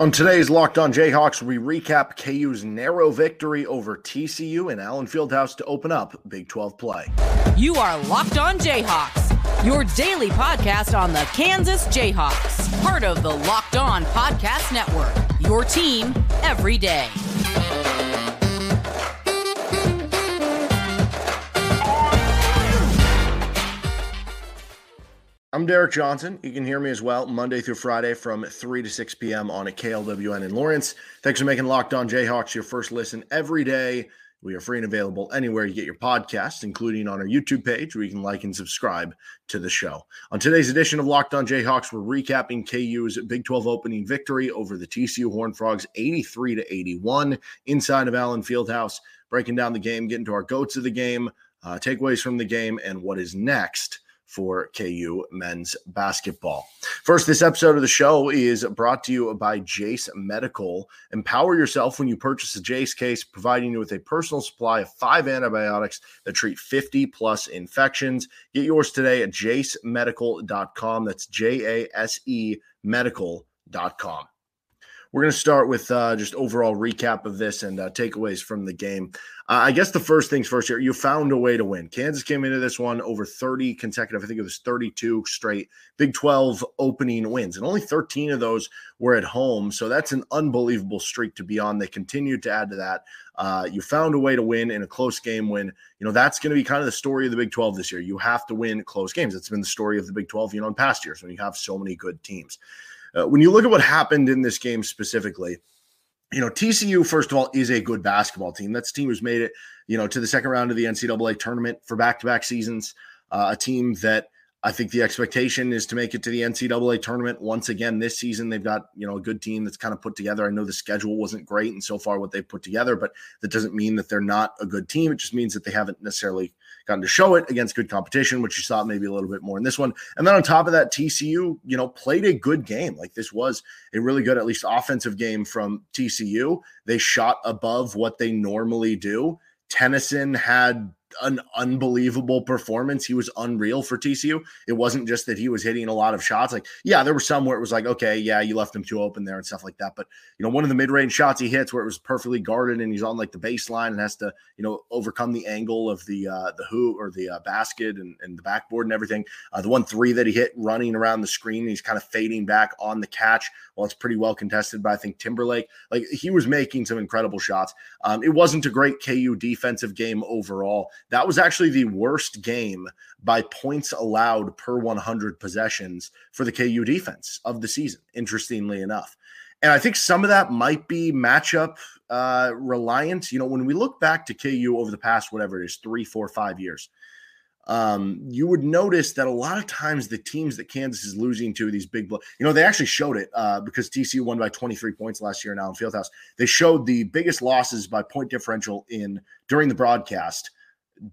On today's Locked On Jayhawks, we recap KU's narrow victory over TCU and Allen Fieldhouse to open up Big 12 play. You are Locked On Jayhawks, your daily podcast on the Kansas Jayhawks, part of the Locked On Podcast Network, your team every day. I'm Derek Johnson. You can hear me as well Monday through Friday from 3 to 6 p.m. on a KLWN in Lawrence. Thanks for making Locked On Jayhawks your first listen every day. We are free and available anywhere you get your podcasts, including on our YouTube page where you can like and subscribe to the show. On today's edition of Locked On Jayhawks, we're recapping KU's Big 12 opening victory over the TCU Horned Frogs 83 to 81 inside of Allen Fieldhouse, breaking down the game, getting to our goats of the game, uh, takeaways from the game, and what is next for KU men's basketball. First, this episode of the show is brought to you by Jase Medical. Empower yourself when you purchase a Jase case, providing you with a personal supply of five antibiotics that treat 50 plus infections. Get yours today at jasemedical.com. That's J A S E medical.com. We're going to start with uh, just overall recap of this and uh, takeaways from the game. Uh, I guess the first things first here, you found a way to win. Kansas came into this one over 30 consecutive, I think it was 32 straight Big 12 opening wins, and only 13 of those were at home. So that's an unbelievable streak to be on. They continued to add to that. Uh, you found a way to win in a close game when, you know, that's going to be kind of the story of the Big 12 this year. You have to win close games. It's been the story of the Big 12, you know, in past years when you have so many good teams. Uh, when you look at what happened in this game specifically, you know, TCU, first of all, is a good basketball team. That's a team who's made it, you know, to the second round of the NCAA tournament for back to back seasons. Uh, a team that I think the expectation is to make it to the NCAA tournament once again this season. They've got you know a good team that's kind of put together. I know the schedule wasn't great, and so far what they've put together, but that doesn't mean that they're not a good team. It just means that they haven't necessarily gotten to show it against good competition, which you saw maybe a little bit more in this one. And then on top of that, TCU you know played a good game. Like this was a really good, at least offensive game from TCU. They shot above what they normally do. Tennyson had an unbelievable performance. He was unreal for TCU. It wasn't just that he was hitting a lot of shots. Like, yeah, there were some where it was like, okay, yeah, you left him too open there and stuff like that. But you know, one of the mid-range shots he hits where it was perfectly guarded and he's on like the baseline and has to, you know, overcome the angle of the uh the hoop or the uh, basket and, and the backboard and everything. Uh, the one three that he hit running around the screen, he's kind of fading back on the catch. Well, it's pretty well contested by I think Timberlake. Like he was making some incredible shots. Um, it wasn't a great KU defensive game overall. That was actually the worst game by points allowed per 100 possessions for the KU defense of the season, interestingly enough. And I think some of that might be matchup uh, reliant. You know, when we look back to KU over the past, whatever it is, three, four, five years, um, you would notice that a lot of times the teams that Kansas is losing to these big, you know, they actually showed it uh, because TCU won by 23 points last year in Allen Fieldhouse. They showed the biggest losses by point differential in during the broadcast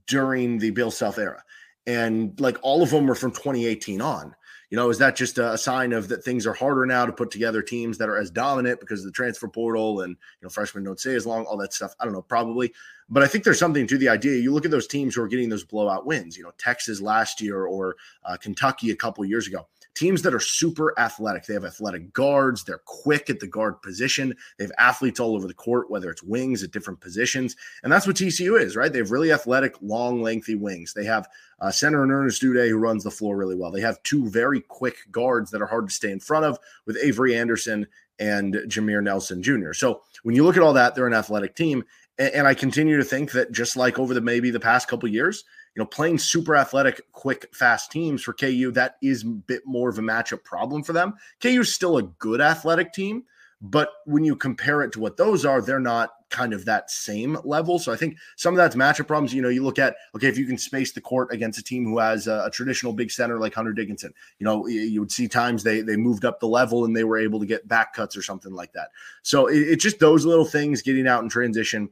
during the Bill Self era. And like all of them were from 2018 on. You know, is that just a sign of that things are harder now to put together teams that are as dominant because of the transfer portal and, you know, freshmen don't stay as long, all that stuff? I don't know, probably. But I think there's something to the idea. You look at those teams who are getting those blowout wins, you know, Texas last year or uh, Kentucky a couple years ago teams that are super athletic. They have athletic guards. They're quick at the guard position. They have athletes all over the court, whether it's wings at different positions. And that's what TCU is, right? They have really athletic, long, lengthy wings. They have a center and Ernest Udeh who runs the floor really well. They have two very quick guards that are hard to stay in front of with Avery Anderson and Jameer Nelson Jr. So when you look at all that, they're an athletic team. And, I continue to think that just like over the maybe the past couple years, you know, playing super athletic, quick, fast teams for KU, that is a bit more of a matchup problem for them. KU is still a good athletic team, but when you compare it to what those are, they're not kind of that same level. So I think some of that's matchup problems. You know, you look at okay, if you can space the court against a team who has a, a, traditional big center like Hunter Dickinson, you know, you would see times they they moved up the level and they were able to get back cuts or something like that. So it, it's just those little things getting out in transition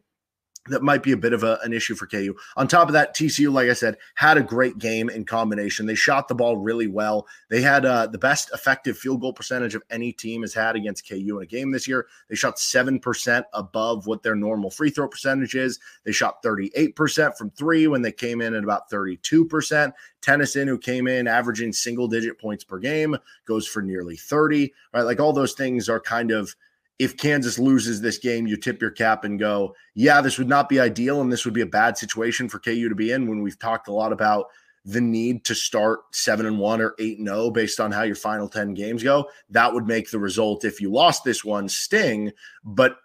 that might be a bit of a, an issue for KU. On top of that, TCU, like I said, had a great game in combination. They shot the ball really well. They had uh, the best effective field goal percentage of any team has had against KU in a game this year. They shot 7% above what their normal free throw percentage is. They shot 38% from three when they came in at about 32%. Tennyson, who came in averaging single digit points per game, goes for nearly 30, right? Like all those things are kind of if Kansas loses this game, you tip your cap and go, yeah, this would not be ideal. And this would be a bad situation for KU to be in when we've talked a lot about the need to start seven and one or eight and zero oh based on how your final 10 games go. That would make the result, if you lost this one, sting. But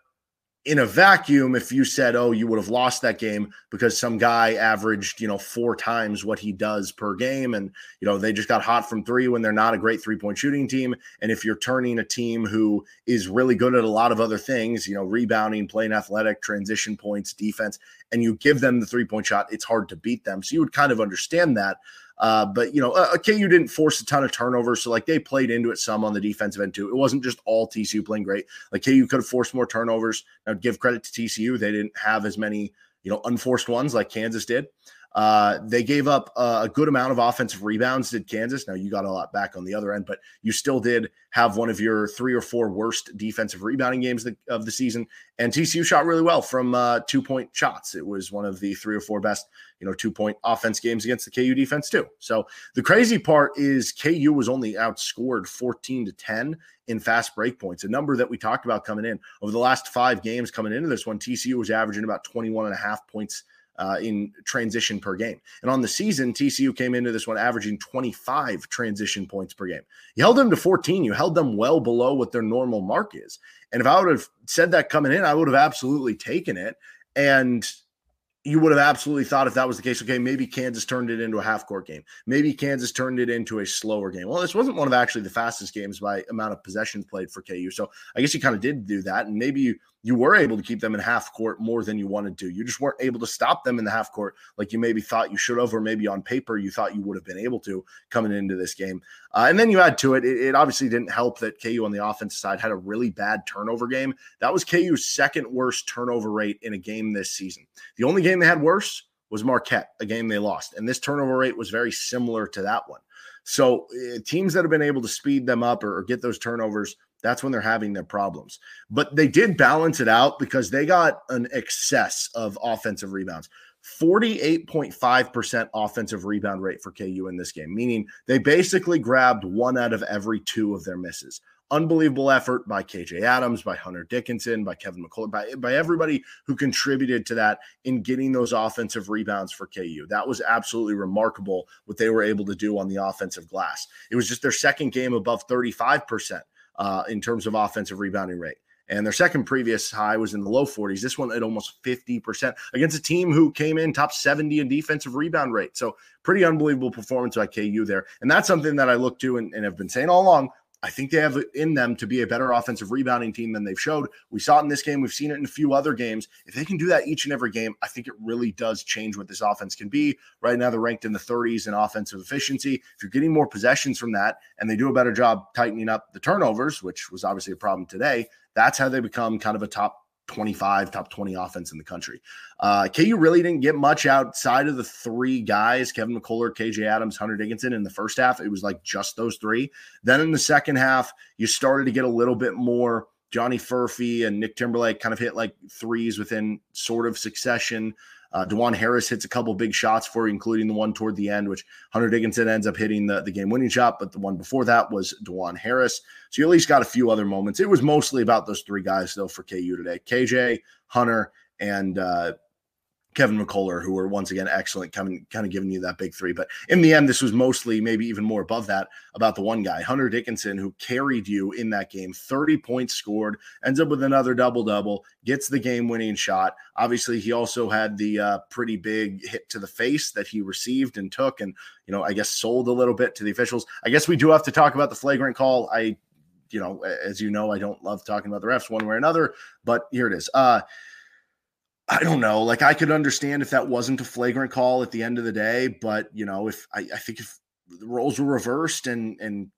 in a vacuum, if you said, oh, you would have lost that game because some guy averaged, you know, four times what he does per game, and, you know, they just got hot from three when they're not a great three point shooting team. And if you're turning a team who is really good at a lot of other things, you know, rebounding, playing athletic, transition points, defense, and you give them the three point shot, it's hard to beat them. So you would kind of understand that. Uh, but you know, uh, KU didn't force a ton of turnovers, so like they played into it some on the defensive end too. It wasn't just all TCU playing great. Like KU could have forced more turnovers. Now, give credit to TCU; they didn't have as many you know unforced ones like Kansas did. Uh, they gave up a good amount of offensive rebounds, did Kansas. Now, you got a lot back on the other end, but you still did have one of your three or four worst defensive rebounding games of the season. And TCU shot really well from uh, two point shots. It was one of the three or four best, you know, two point offense games against the KU defense, too. So the crazy part is KU was only outscored 14 to 10 in fast break points, a number that we talked about coming in. Over the last five games coming into this one, TCU was averaging about 21 and a half points uh, in transition per game. And on the season, TCU came into this one averaging 25 transition points per game. You held them to 14. You held them well below what their normal mark is. And if I would have said that coming in, I would have absolutely taken it. And you would have absolutely thought if that was the case, okay, maybe Kansas turned it into a half court game. Maybe Kansas turned it into a slower game. Well, this wasn't one of actually the fastest games by amount of possessions played for KU. So I guess you kind of did do that. And maybe you you were able to keep them in half court more than you wanted to. You just weren't able to stop them in the half court like you maybe thought you should have, or maybe on paper you thought you would have been able to coming into this game. Uh, and then you add to it, it, it, obviously didn't help that KU on the offensive side had a really bad turnover game. That was KU's second worst turnover rate in a game this season. The only game they had worse was Marquette, a game they lost. And this turnover rate was very similar to that one. So uh, teams that have been able to speed them up or, or get those turnovers that's when they're having their problems. But they did balance it out because they got an excess of offensive rebounds. 48.5% offensive rebound rate for KU in this game, meaning they basically grabbed one out of every two of their misses. Unbelievable effort by KJ Adams, by Hunter Dickinson, by Kevin McCullar, by, by everybody who contributed to that in getting those offensive rebounds for KU. That was absolutely remarkable what they were able to do on the offensive glass. It was just their second game above 35% uh, in terms of offensive rebounding rate. And their second previous high was in the low 40s. This one at almost 50% against a team who came in top 70 in defensive rebound rate. So, pretty unbelievable performance by KU there. And that's something that I look to and, and have been saying all along. I think they have in them to be a better offensive rebounding team than they've showed. We saw it in this game. We've seen it in a few other games. If they can do that each and every game, I think it really does change what this offense can be. Right now, they're ranked in the 30s in offensive efficiency. If you're getting more possessions from that and they do a better job tightening up the turnovers, which was obviously a problem today, that's how they become kind of a top 25, top 20 offense in the country. Uh, KU really didn't get much outside of the three guys Kevin McCullar, KJ Adams, Hunter Dickinson in the first half. It was like just those three. Then in the second half, you started to get a little bit more. Johnny Furphy and Nick Timberlake kind of hit like threes within sort of succession. Uh, Dajuan Harris hits a couple big shots for you, including the one toward the end, which Hunter Dickinson ends up hitting the, the game winning shot. But the one before that was Dajuan Harris. So you at least got a few other moments. It was mostly about those three guys, though, for KU today KJ, Hunter, and uh, Kevin McCullar, who were once again excellent, coming kind of giving you that big three. But in the end, this was mostly maybe even more above that about the one guy, Hunter Dickinson, who carried you in that game. 30 points scored, ends up with another double double, gets the game winning shot. Obviously, he also had the uh, pretty big hit to the face that he received and took, and you know, I guess sold a little bit to the officials. I guess we do have to talk about the flagrant call. I, you know, as you know, I don't love talking about the refs one way or another, but here it is. Uh, I don't know. Like I could understand if that wasn't a flagrant call at the end of the day, but you know, if I, I think if the roles were reversed and and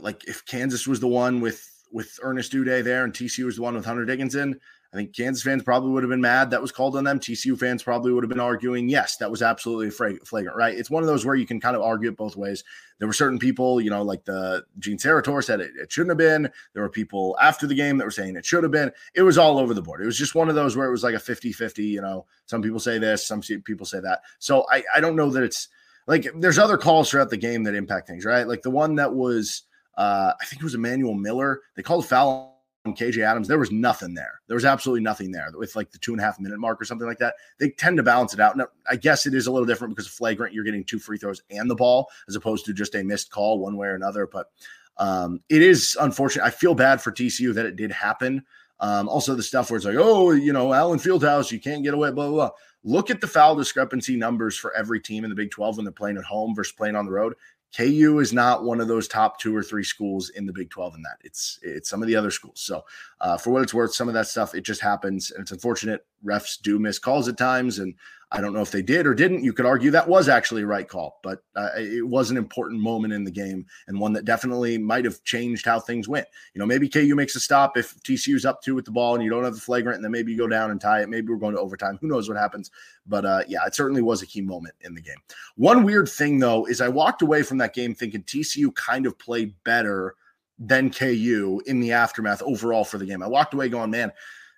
like if Kansas was the one with with Ernest Udeh there and TCU was the one with Hunter Dickinson, I think Kansas fans probably would have been mad that was called on them. TCU fans probably would have been arguing, yes, that was absolutely flagrant, right? It's one of those where you can kind of argue it both ways. There were certain people, you know, like the Gene Steratore said it, it shouldn't have been. There were people after the game that were saying it should have been. It was all over the board. It was just one of those where it was like a 50 50, you know, some people say this, some people say that. So I, I don't know that it's like there's other calls throughout the game that impact things, right? Like the one that was, uh, I think it was Emmanuel Miller. They called foul KJ Adams, there was nothing there. There was absolutely nothing there with like the two and a half minute mark or something like that. They tend to balance it out. Now, I guess it is a little different because flagrant, you're getting two free throws and the ball as opposed to just a missed call one way or another. But um, it is unfortunate. I feel bad for TCU that it did happen. Um, also, the stuff where it's like, oh, you know, Allen Fieldhouse, you can't get away, blah, blah, blah. Look at the foul discrepancy numbers for every team in the Big 12 when they're playing at home versus playing on the road. KU is not one of those top two or three schools in the Big 12 in that. It's it's some of the other schools. So uh, for what it's worth, some of that stuff it just happens, and it's unfortunate. Refs do miss calls at times, and I don't know if they did or didn't. You could argue that was actually a right call, but uh, it was an important moment in the game and one that definitely might have changed how things went. You know, maybe KU makes a stop if TCU's up two with the ball and you don't have the flagrant, and then maybe you go down and tie it. Maybe we're going to overtime. Who knows what happens? But uh, yeah, it certainly was a key moment in the game. One weird thing though is I walked away from that game thinking TCU kind of played better than KU in the aftermath overall for the game. I walked away going, man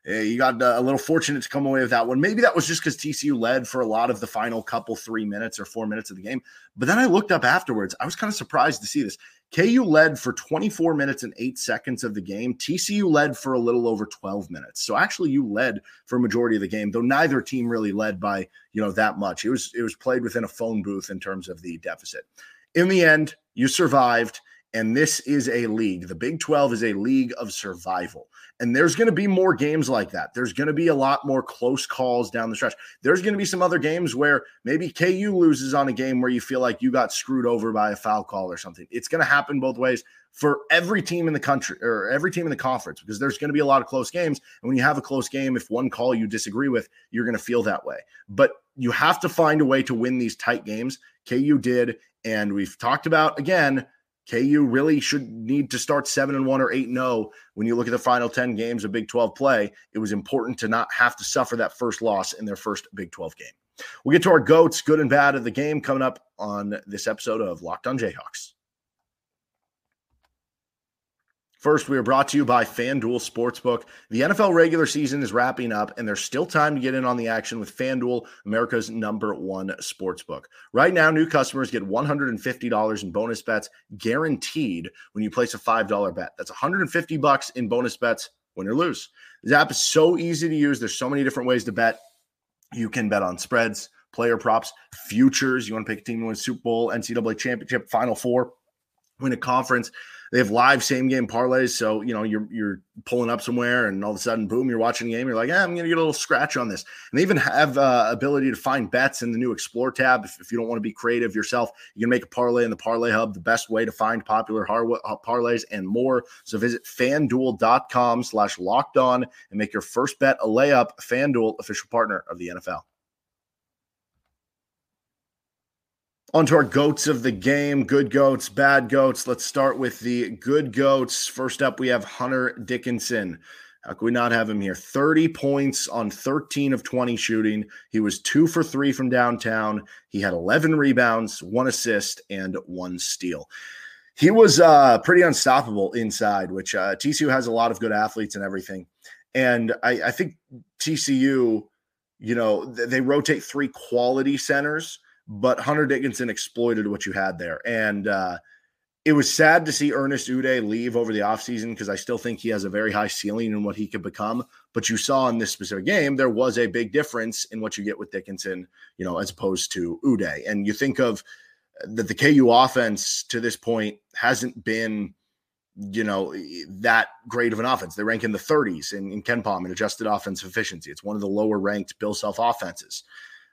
Eh, you got a little fortunate to come away with that one. Maybe that was just because TCU led for a lot of the final couple three minutes or four minutes of the game. But then I looked up afterwards. I was kind of surprised to see this. KU led for 24 minutes and eight seconds of the game. TCU led for a little over 12 minutes. So actually, you led for a majority of the game, though neither team really led by you know that much. It was it was played within a phone booth in terms of the deficit. In the end, you survived. And this is a league. The Big 12 is a league of survival. And there's going to be more games like that. There's going to be a lot more close calls down the stretch. There's going to be some other games where maybe KU loses on a game where you feel like you got screwed over by a foul call or something. It's going to happen both ways for every team in the country or every team in the conference because there's going to be a lot of close games. And when you have a close game, if one call you disagree with, you're going to feel that way. But you have to find a way to win these tight games. KU did. And we've talked about again KU really should need to start 7 and 1 or 8 0 when you look at the final 10 games of Big 12 play. It was important to not have to suffer that first loss in their first Big 12 game. We'll get to our goats, good and bad of the game coming up on this episode of Locked on Jayhawks. First, we are brought to you by FanDuel Sportsbook. The NFL regular season is wrapping up, and there's still time to get in on the action with FanDuel, America's number one sportsbook. Right now, new customers get $150 in bonus bets guaranteed when you place a $5 bet. That's 150 bucks in bonus bets win or lose. This app is so easy to use. There's so many different ways to bet. You can bet on spreads, player props, futures. You want to pick a team to win Super Bowl, NCAA championship, Final Four, win a conference. They have live same game parlays. So, you know, you're you're pulling up somewhere and all of a sudden, boom, you're watching a game. You're like, yeah, I'm to get a little scratch on this. And they even have uh, ability to find bets in the new Explore tab. If, if you don't want to be creative yourself, you can make a parlay in the Parlay Hub, the best way to find popular har- uh, parlays and more. So visit fanduel.com slash locked on and make your first bet a layup. FanDuel, official partner of the NFL. On to our goats of the game good goats, bad goats. Let's start with the good goats. First up, we have Hunter Dickinson. How could we not have him here? 30 points on 13 of 20 shooting. He was two for three from downtown. He had 11 rebounds, one assist, and one steal. He was uh, pretty unstoppable inside, which uh, TCU has a lot of good athletes and everything. And I, I think TCU, you know, they rotate three quality centers but Hunter Dickinson exploited what you had there. And uh, it was sad to see Ernest Udeh leave over the offseason because I still think he has a very high ceiling in what he could become. But you saw in this specific game, there was a big difference in what you get with Dickinson, you know, as opposed to Udeh. And you think of that the KU offense to this point hasn't been, you know, that great of an offense. They rank in the 30s in, in KenPom in adjusted offensive efficiency. It's one of the lower ranked Bill Self offenses.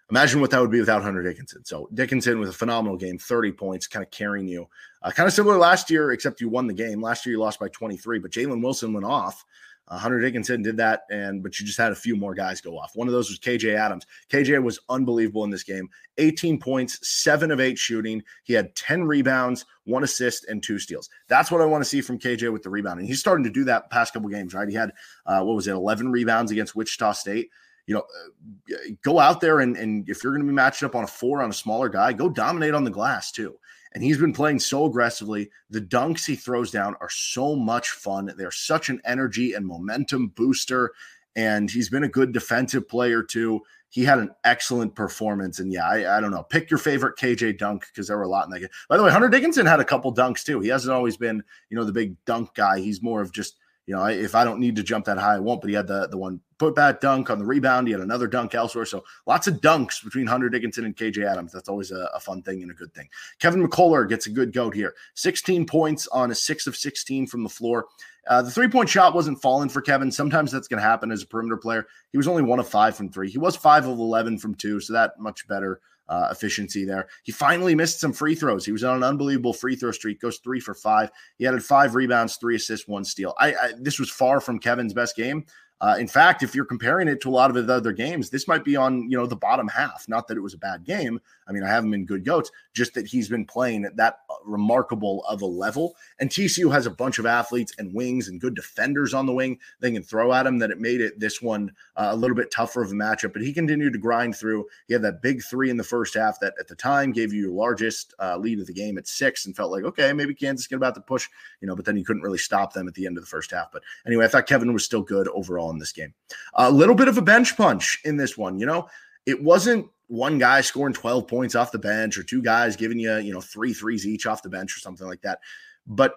Imagine what that would be without Hunter Dickinson. So Dickinson with a phenomenal game, 30 points, kind of carrying you. Uh, kind of similar last year, except you won the game. Last year you lost by 23, but Jalen Wilson went off. Uh, Hunter Dickinson did that, and but you just had a few more guys go off. One of those was KJ Adams. KJ was unbelievable in this game. 18 points, seven of eight shooting. He had 10 rebounds, one assist, and two steals. That's what I want to see from KJ with the rebounding. He's starting to do that past couple games, right? He had uh, what was it, 11 rebounds against Wichita State you know, uh, go out there and, and if you're going to be matched up on a four on a smaller guy, go dominate on the glass too. And he's been playing so aggressively. The dunks he throws down are so much fun. They're such an energy and momentum booster. And he's been a good defensive player too. He had an excellent performance. And yeah, I, I don't know. Pick your favorite KJ dunk because there were a lot in that game. By the way, Hunter Dickinson had a couple dunks too. He hasn't always been, you know, the big dunk guy. He's more of just you know, I, if I don't need to jump that high, I won't. But he had the the one putback dunk on the rebound. He had another dunk elsewhere. So lots of dunks between Hunter Dickinson and KJ Adams. That's always a, a, fun thing and a good thing. Kevin McCullar gets a good goat here. 16 points on a six of 16 from the floor. Uh, the three point shot wasn't falling for Kevin. Sometimes that's going to happen as a perimeter player. He was only one of five from three. He was five of 11 from two. So that much better uh, efficiency there. He finally missed some free throws. He was on an unbelievable free throw streak. Goes three for five. He added five rebounds, three assists, one steal. I, I this was far from Kevin's best game. Uh, in fact, if you're comparing it to a lot of the other games, this might be on you know the bottom half. Not that it was a bad game. I mean, I have him in good goats, just that he's been playing at that uh, remarkable of a level. And TCU has a bunch of athletes and wings and good defenders on the wing they can throw at him. That it made it this one uh, a little bit tougher of a matchup. But he continued to grind through. He had that big three in the first half that at the time gave you your largest uh, lead of the game at six, and felt like okay, maybe Kansas get about to push, you know. But then you couldn't really stop them at the end of the first half. But anyway, I thought Kevin was still good overall in this game. A little bit of a bench punch in this one. You know, it wasn't one guy scoring 12 points off the bench or two guys giving you, you know, three threes each off the bench or something like that. But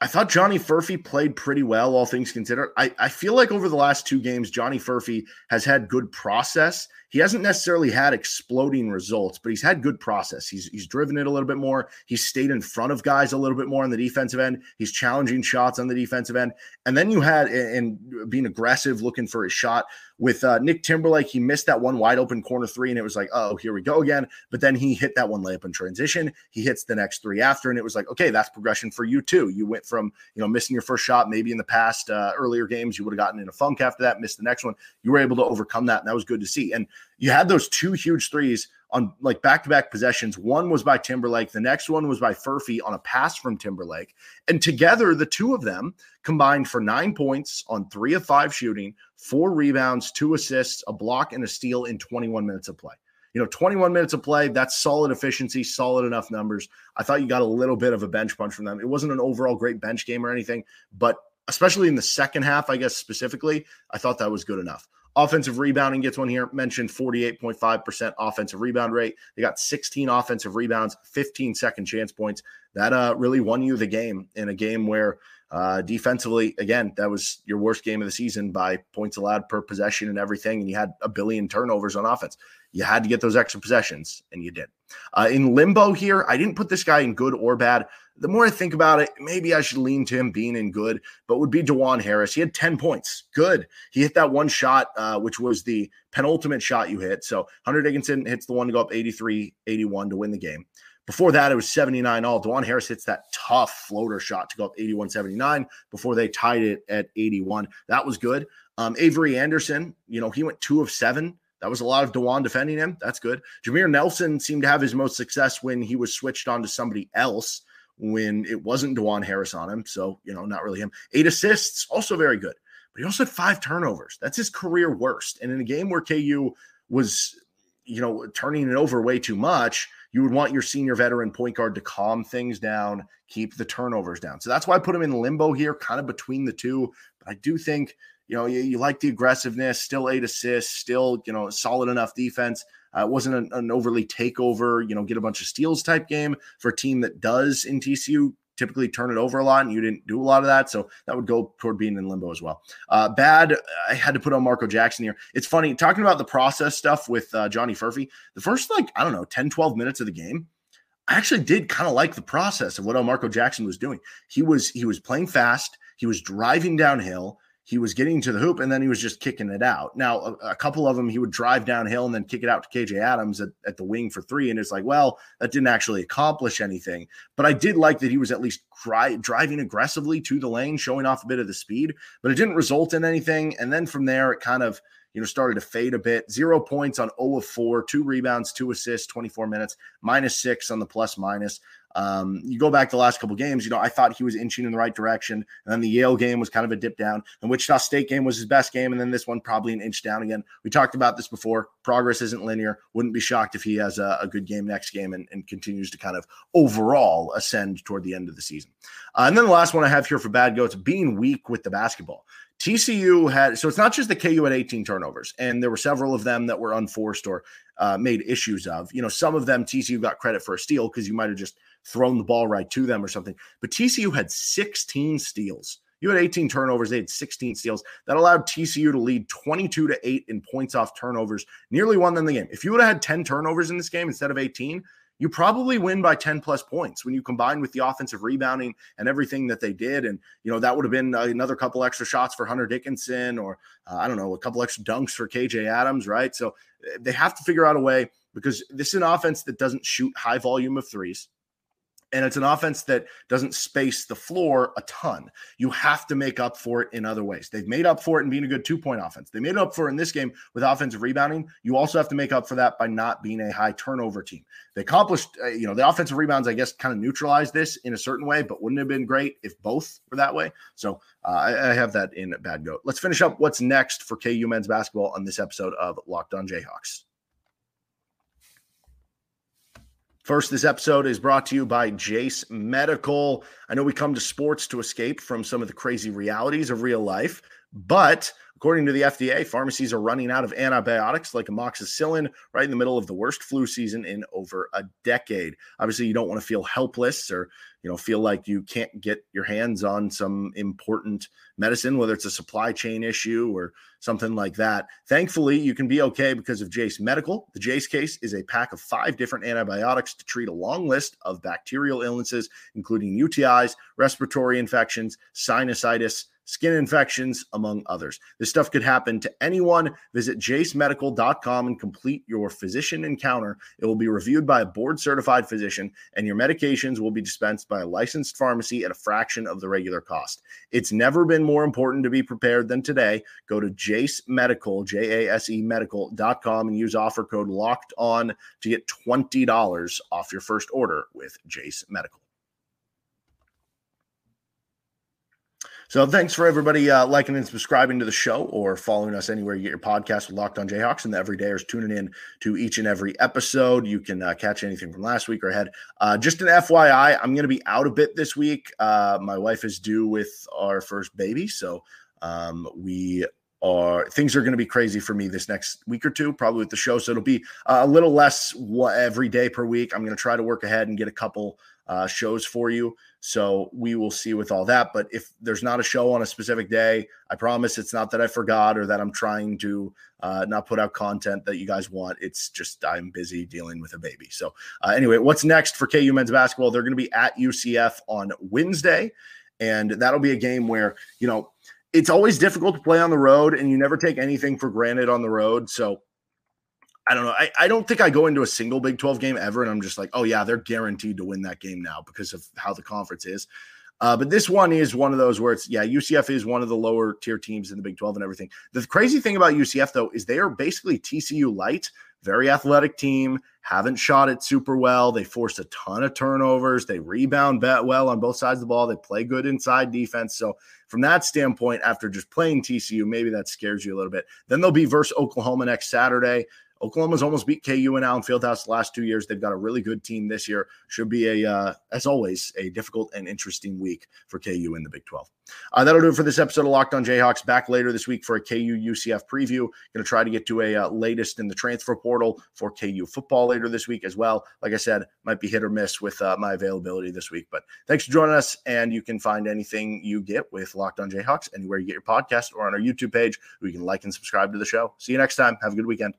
I thought Johnny Furphy played pretty well, all things considered. I, I feel like over the last two games, Johnny Furphy has had good process he hasn't necessarily had exploding results, but he's had good process. He's he's driven it a little bit more. He's stayed in front of guys a little bit more on the defensive end. He's challenging shots on the defensive end. And then you had and being aggressive, looking for his shot with uh, Nick Timberlake. He missed that one wide open corner three, and it was like, oh, here we go again. But then he hit that one layup in transition. He hits the next three after, and it was like, okay, that's progression for you too. You went from you know missing your first shot, maybe in the past uh, earlier games, you would have gotten in a funk after that, missed the next one. You were able to overcome that, and that was good to see. And you had those two huge threes on like back-to-back possessions. One was by Timberlake, the next one was by Furphy on a pass from Timberlake. And together, the two of them combined for nine points on three of five shooting, four rebounds, two assists, a block, and a steal in 21 minutes of play. You know, 21 minutes of play, that's solid efficiency, solid enough numbers. I thought you got a little bit of a bench punch from them. It wasn't an overall great bench game or anything, but especially in the second half, I guess specifically, I thought that was good enough. Offensive rebounding gets one here. Mentioned 48.5% offensive rebound rate. They got 16 offensive rebounds, 15 second chance points. That uh, really won you the game in a game where uh, defensively, again, that was your worst game of the season by points allowed per possession and everything. And you had a billion turnovers on offense. You had to get those extra possessions, and you did. Uh, in limbo here, I didn't put this guy in good or bad the more I think about it, maybe I should lean to him being in good, but would be Dajuan Harris. He had 10 points. Good. He hit that one shot, uh, which was the penultimate shot you hit. So Hunter Dickinson hits the one to go up 83 81 to win the game. Before that, it was 79 all. Dajuan Harris hits that tough floater shot to go up 81 79 before they tied it at 81. That was good. Um, Avery Anderson, you know, he went two of seven. That was a lot of Dajuan defending him. That's good. Jameer Nelson seemed to have his most success when he was switched on to somebody else when it wasn't Dajuan Harris on him. So, you know, not really him. Eight assists, also very good. But he also had five turnovers. That's his career worst. And in a game where KU was, you know, turning it over way too much, you would want your senior veteran point guard to calm things down, keep the turnovers down. So that's why I put him in limbo here, kind of between the two. But I do think, you know, you, you like the aggressiveness, still eight assists, still, you know, solid enough defense. Uh, it wasn't an, an, overly takeover, you know, get a bunch of steals type game for a team that does in TCU typically turn it over a lot, and you didn't do a lot of that. So that would go toward being in limbo as well. Uh, bad, I had to put on Marco Jackson here. It's funny talking about the process stuff with uh, Johnny Furphy. The first, like, I don't know, 10, 12 minutes of the game. I actually did kind of like the process of what Marco Jackson was doing. He was he was playing fast. He was driving downhill he was getting to the hoop and then he was just kicking it out. Now, a, a, couple of them he would drive downhill and then kick it out to KJ Adams at, at, the wing for three. And it's like, well, that didn't actually accomplish anything. But I did like that he was at least dri- driving aggressively to the lane, showing off a bit of the speed, but it didn't result in anything. And then from there, it kind of you know, started to fade a bit. Zero points on 0 of 4, two rebounds, two assists, 24 minutes, minus six on the plus minus. Um, you go back the last couple games, you know, I thought he was inching in the right direction. And then the Yale game was kind of a dip down. And Wichita State game was his best game. And then this one probably an inch down again. We talked about this before. Progress isn't linear. Wouldn't be shocked if he has a, a good game next game and, and, continues to kind of overall ascend toward the end of the season. Uh, and then the last one I have here for bad goats being weak with the basketball. TCU had so it's not just the KU had 18 turnovers, and there were several of them that were unforced or uh, made issues of. You know, some of them TCU got credit for a steal because you might have just thrown the ball right to them or something. But TCU had 16 steals. You had 18 turnovers, they had 16 steals. That allowed TCU to lead 22 to 8 in points off turnovers, nearly won them the game. If you would have had 10 turnovers in this game instead of 18, you probably win by 10 plus points when you combine with the offensive rebounding and everything that they did. And, you know, that would have been another couple extra shots for Hunter Dickinson or, uh, I don't know, a couple extra dunks for KJ Adams, right? So eh, they have to figure out a way because this is an offense that doesn't shoot high volume of threes and it's an offense that doesn't space the floor a ton. You have to make up for it in other ways. They've made up for it in being a good two point offense. They made up for it in this game with offensive rebounding. You also have to make up for that by not being a high turnover team. They accomplished, uh, you know, the offensive rebounds, I guess, kind of neutralized this in a certain way, but wouldn't have been great if both were that way. So uh, I, I have that in bad goat. Let's finish up what's next for KU men's basketball on this episode of Locked On Jayhawks. First, this episode is brought to you by Jase Medical. I know we come to sports to escape from some of the crazy realities of real life, but according to the FDA, pharmacies are running out of antibiotics like amoxicillin right in the middle of the worst flu season in over a decade. Obviously, you don't want to feel helpless or you know feel like you can't get your hands on some important medicine whether it's a supply chain issue or something like that thankfully you can be okay because of jase medical the jase case is a pack of five different antibiotics to treat a long list of bacterial illnesses including utis respiratory infections sinusitis skin infections, among others. This stuff could happen to anyone. Visit jasemedical.com and complete your physician encounter. It will be reviewed by a board certified physician, and your medications will be dispensed by a licensed pharmacy at a fraction of the regular cost. It's never been more important to be prepared than today. Go to Jase Medical, J A S E medical.com, and use offer code locked on to get $20 off your first order with Jase Medical. So thanks for everybody uh, liking and subscribing to the show or following us anywhere you get your podcast with Locked On Jayhawks and the everydayers tuning in to each and every episode. You can uh, catch anything from last week or ahead. Uh, just an FYI, I'm going to be out a bit this week. Uh, my wife is due with our first baby, so um, we are things are going to be crazy for me this next week or two, probably with the show. So it'll be a little less every day per week. I'm going to try to work ahead and get a couple uh, shows for you. So we will see with all that. But if there's not a show on a specific day, I promise it's not that I forgot or that I'm trying to uh, not put out content that you guys want. It's just I'm busy dealing with a baby. So uh, anyway, what's next for KU men's basketball? They're going to be at UCF on Wednesday, and that'll be a game where you know it's always difficult to play on the road, and you never take anything for granted on the road. So I don't know. I, I don't think I go into a single Big 12 game ever and I'm just like, oh, yeah, they're guaranteed to win that game now because of how the conference is. Uh, but this one is one of those where it's, yeah, UCF is one of the lower tier teams in the Big 12 and everything. The crazy thing about UCF, though, is they are basically TCU light, very athletic team, haven't shot it super well. They force a ton of turnovers. They rebound bet well on both sides of the ball. They play good inside defense. So, from that standpoint, after just playing TCU, maybe that scares you a little bit. Then they'll be versus Oklahoma next Saturday. Oklahoma's almost beat KU in Allen Fieldhouse the last two years. They've got a really good team this year. Should be a, uh, as always, a difficult and interesting week for KU in the Big 12. Uh, that'll do it for this episode of Locked On Jayhawks. Back later this week for a KU UCF preview. Going to try to get to a uh, latest in the transfer portal for KU football later this week as well. Like I said, might be hit or miss with uh, my availability this week. But thanks for joining us. And you can find anything you get with Locked On Jayhawks anywhere you get your podcast or on our YouTube page We can like and subscribe to the show. See you next time. Have a good weekend.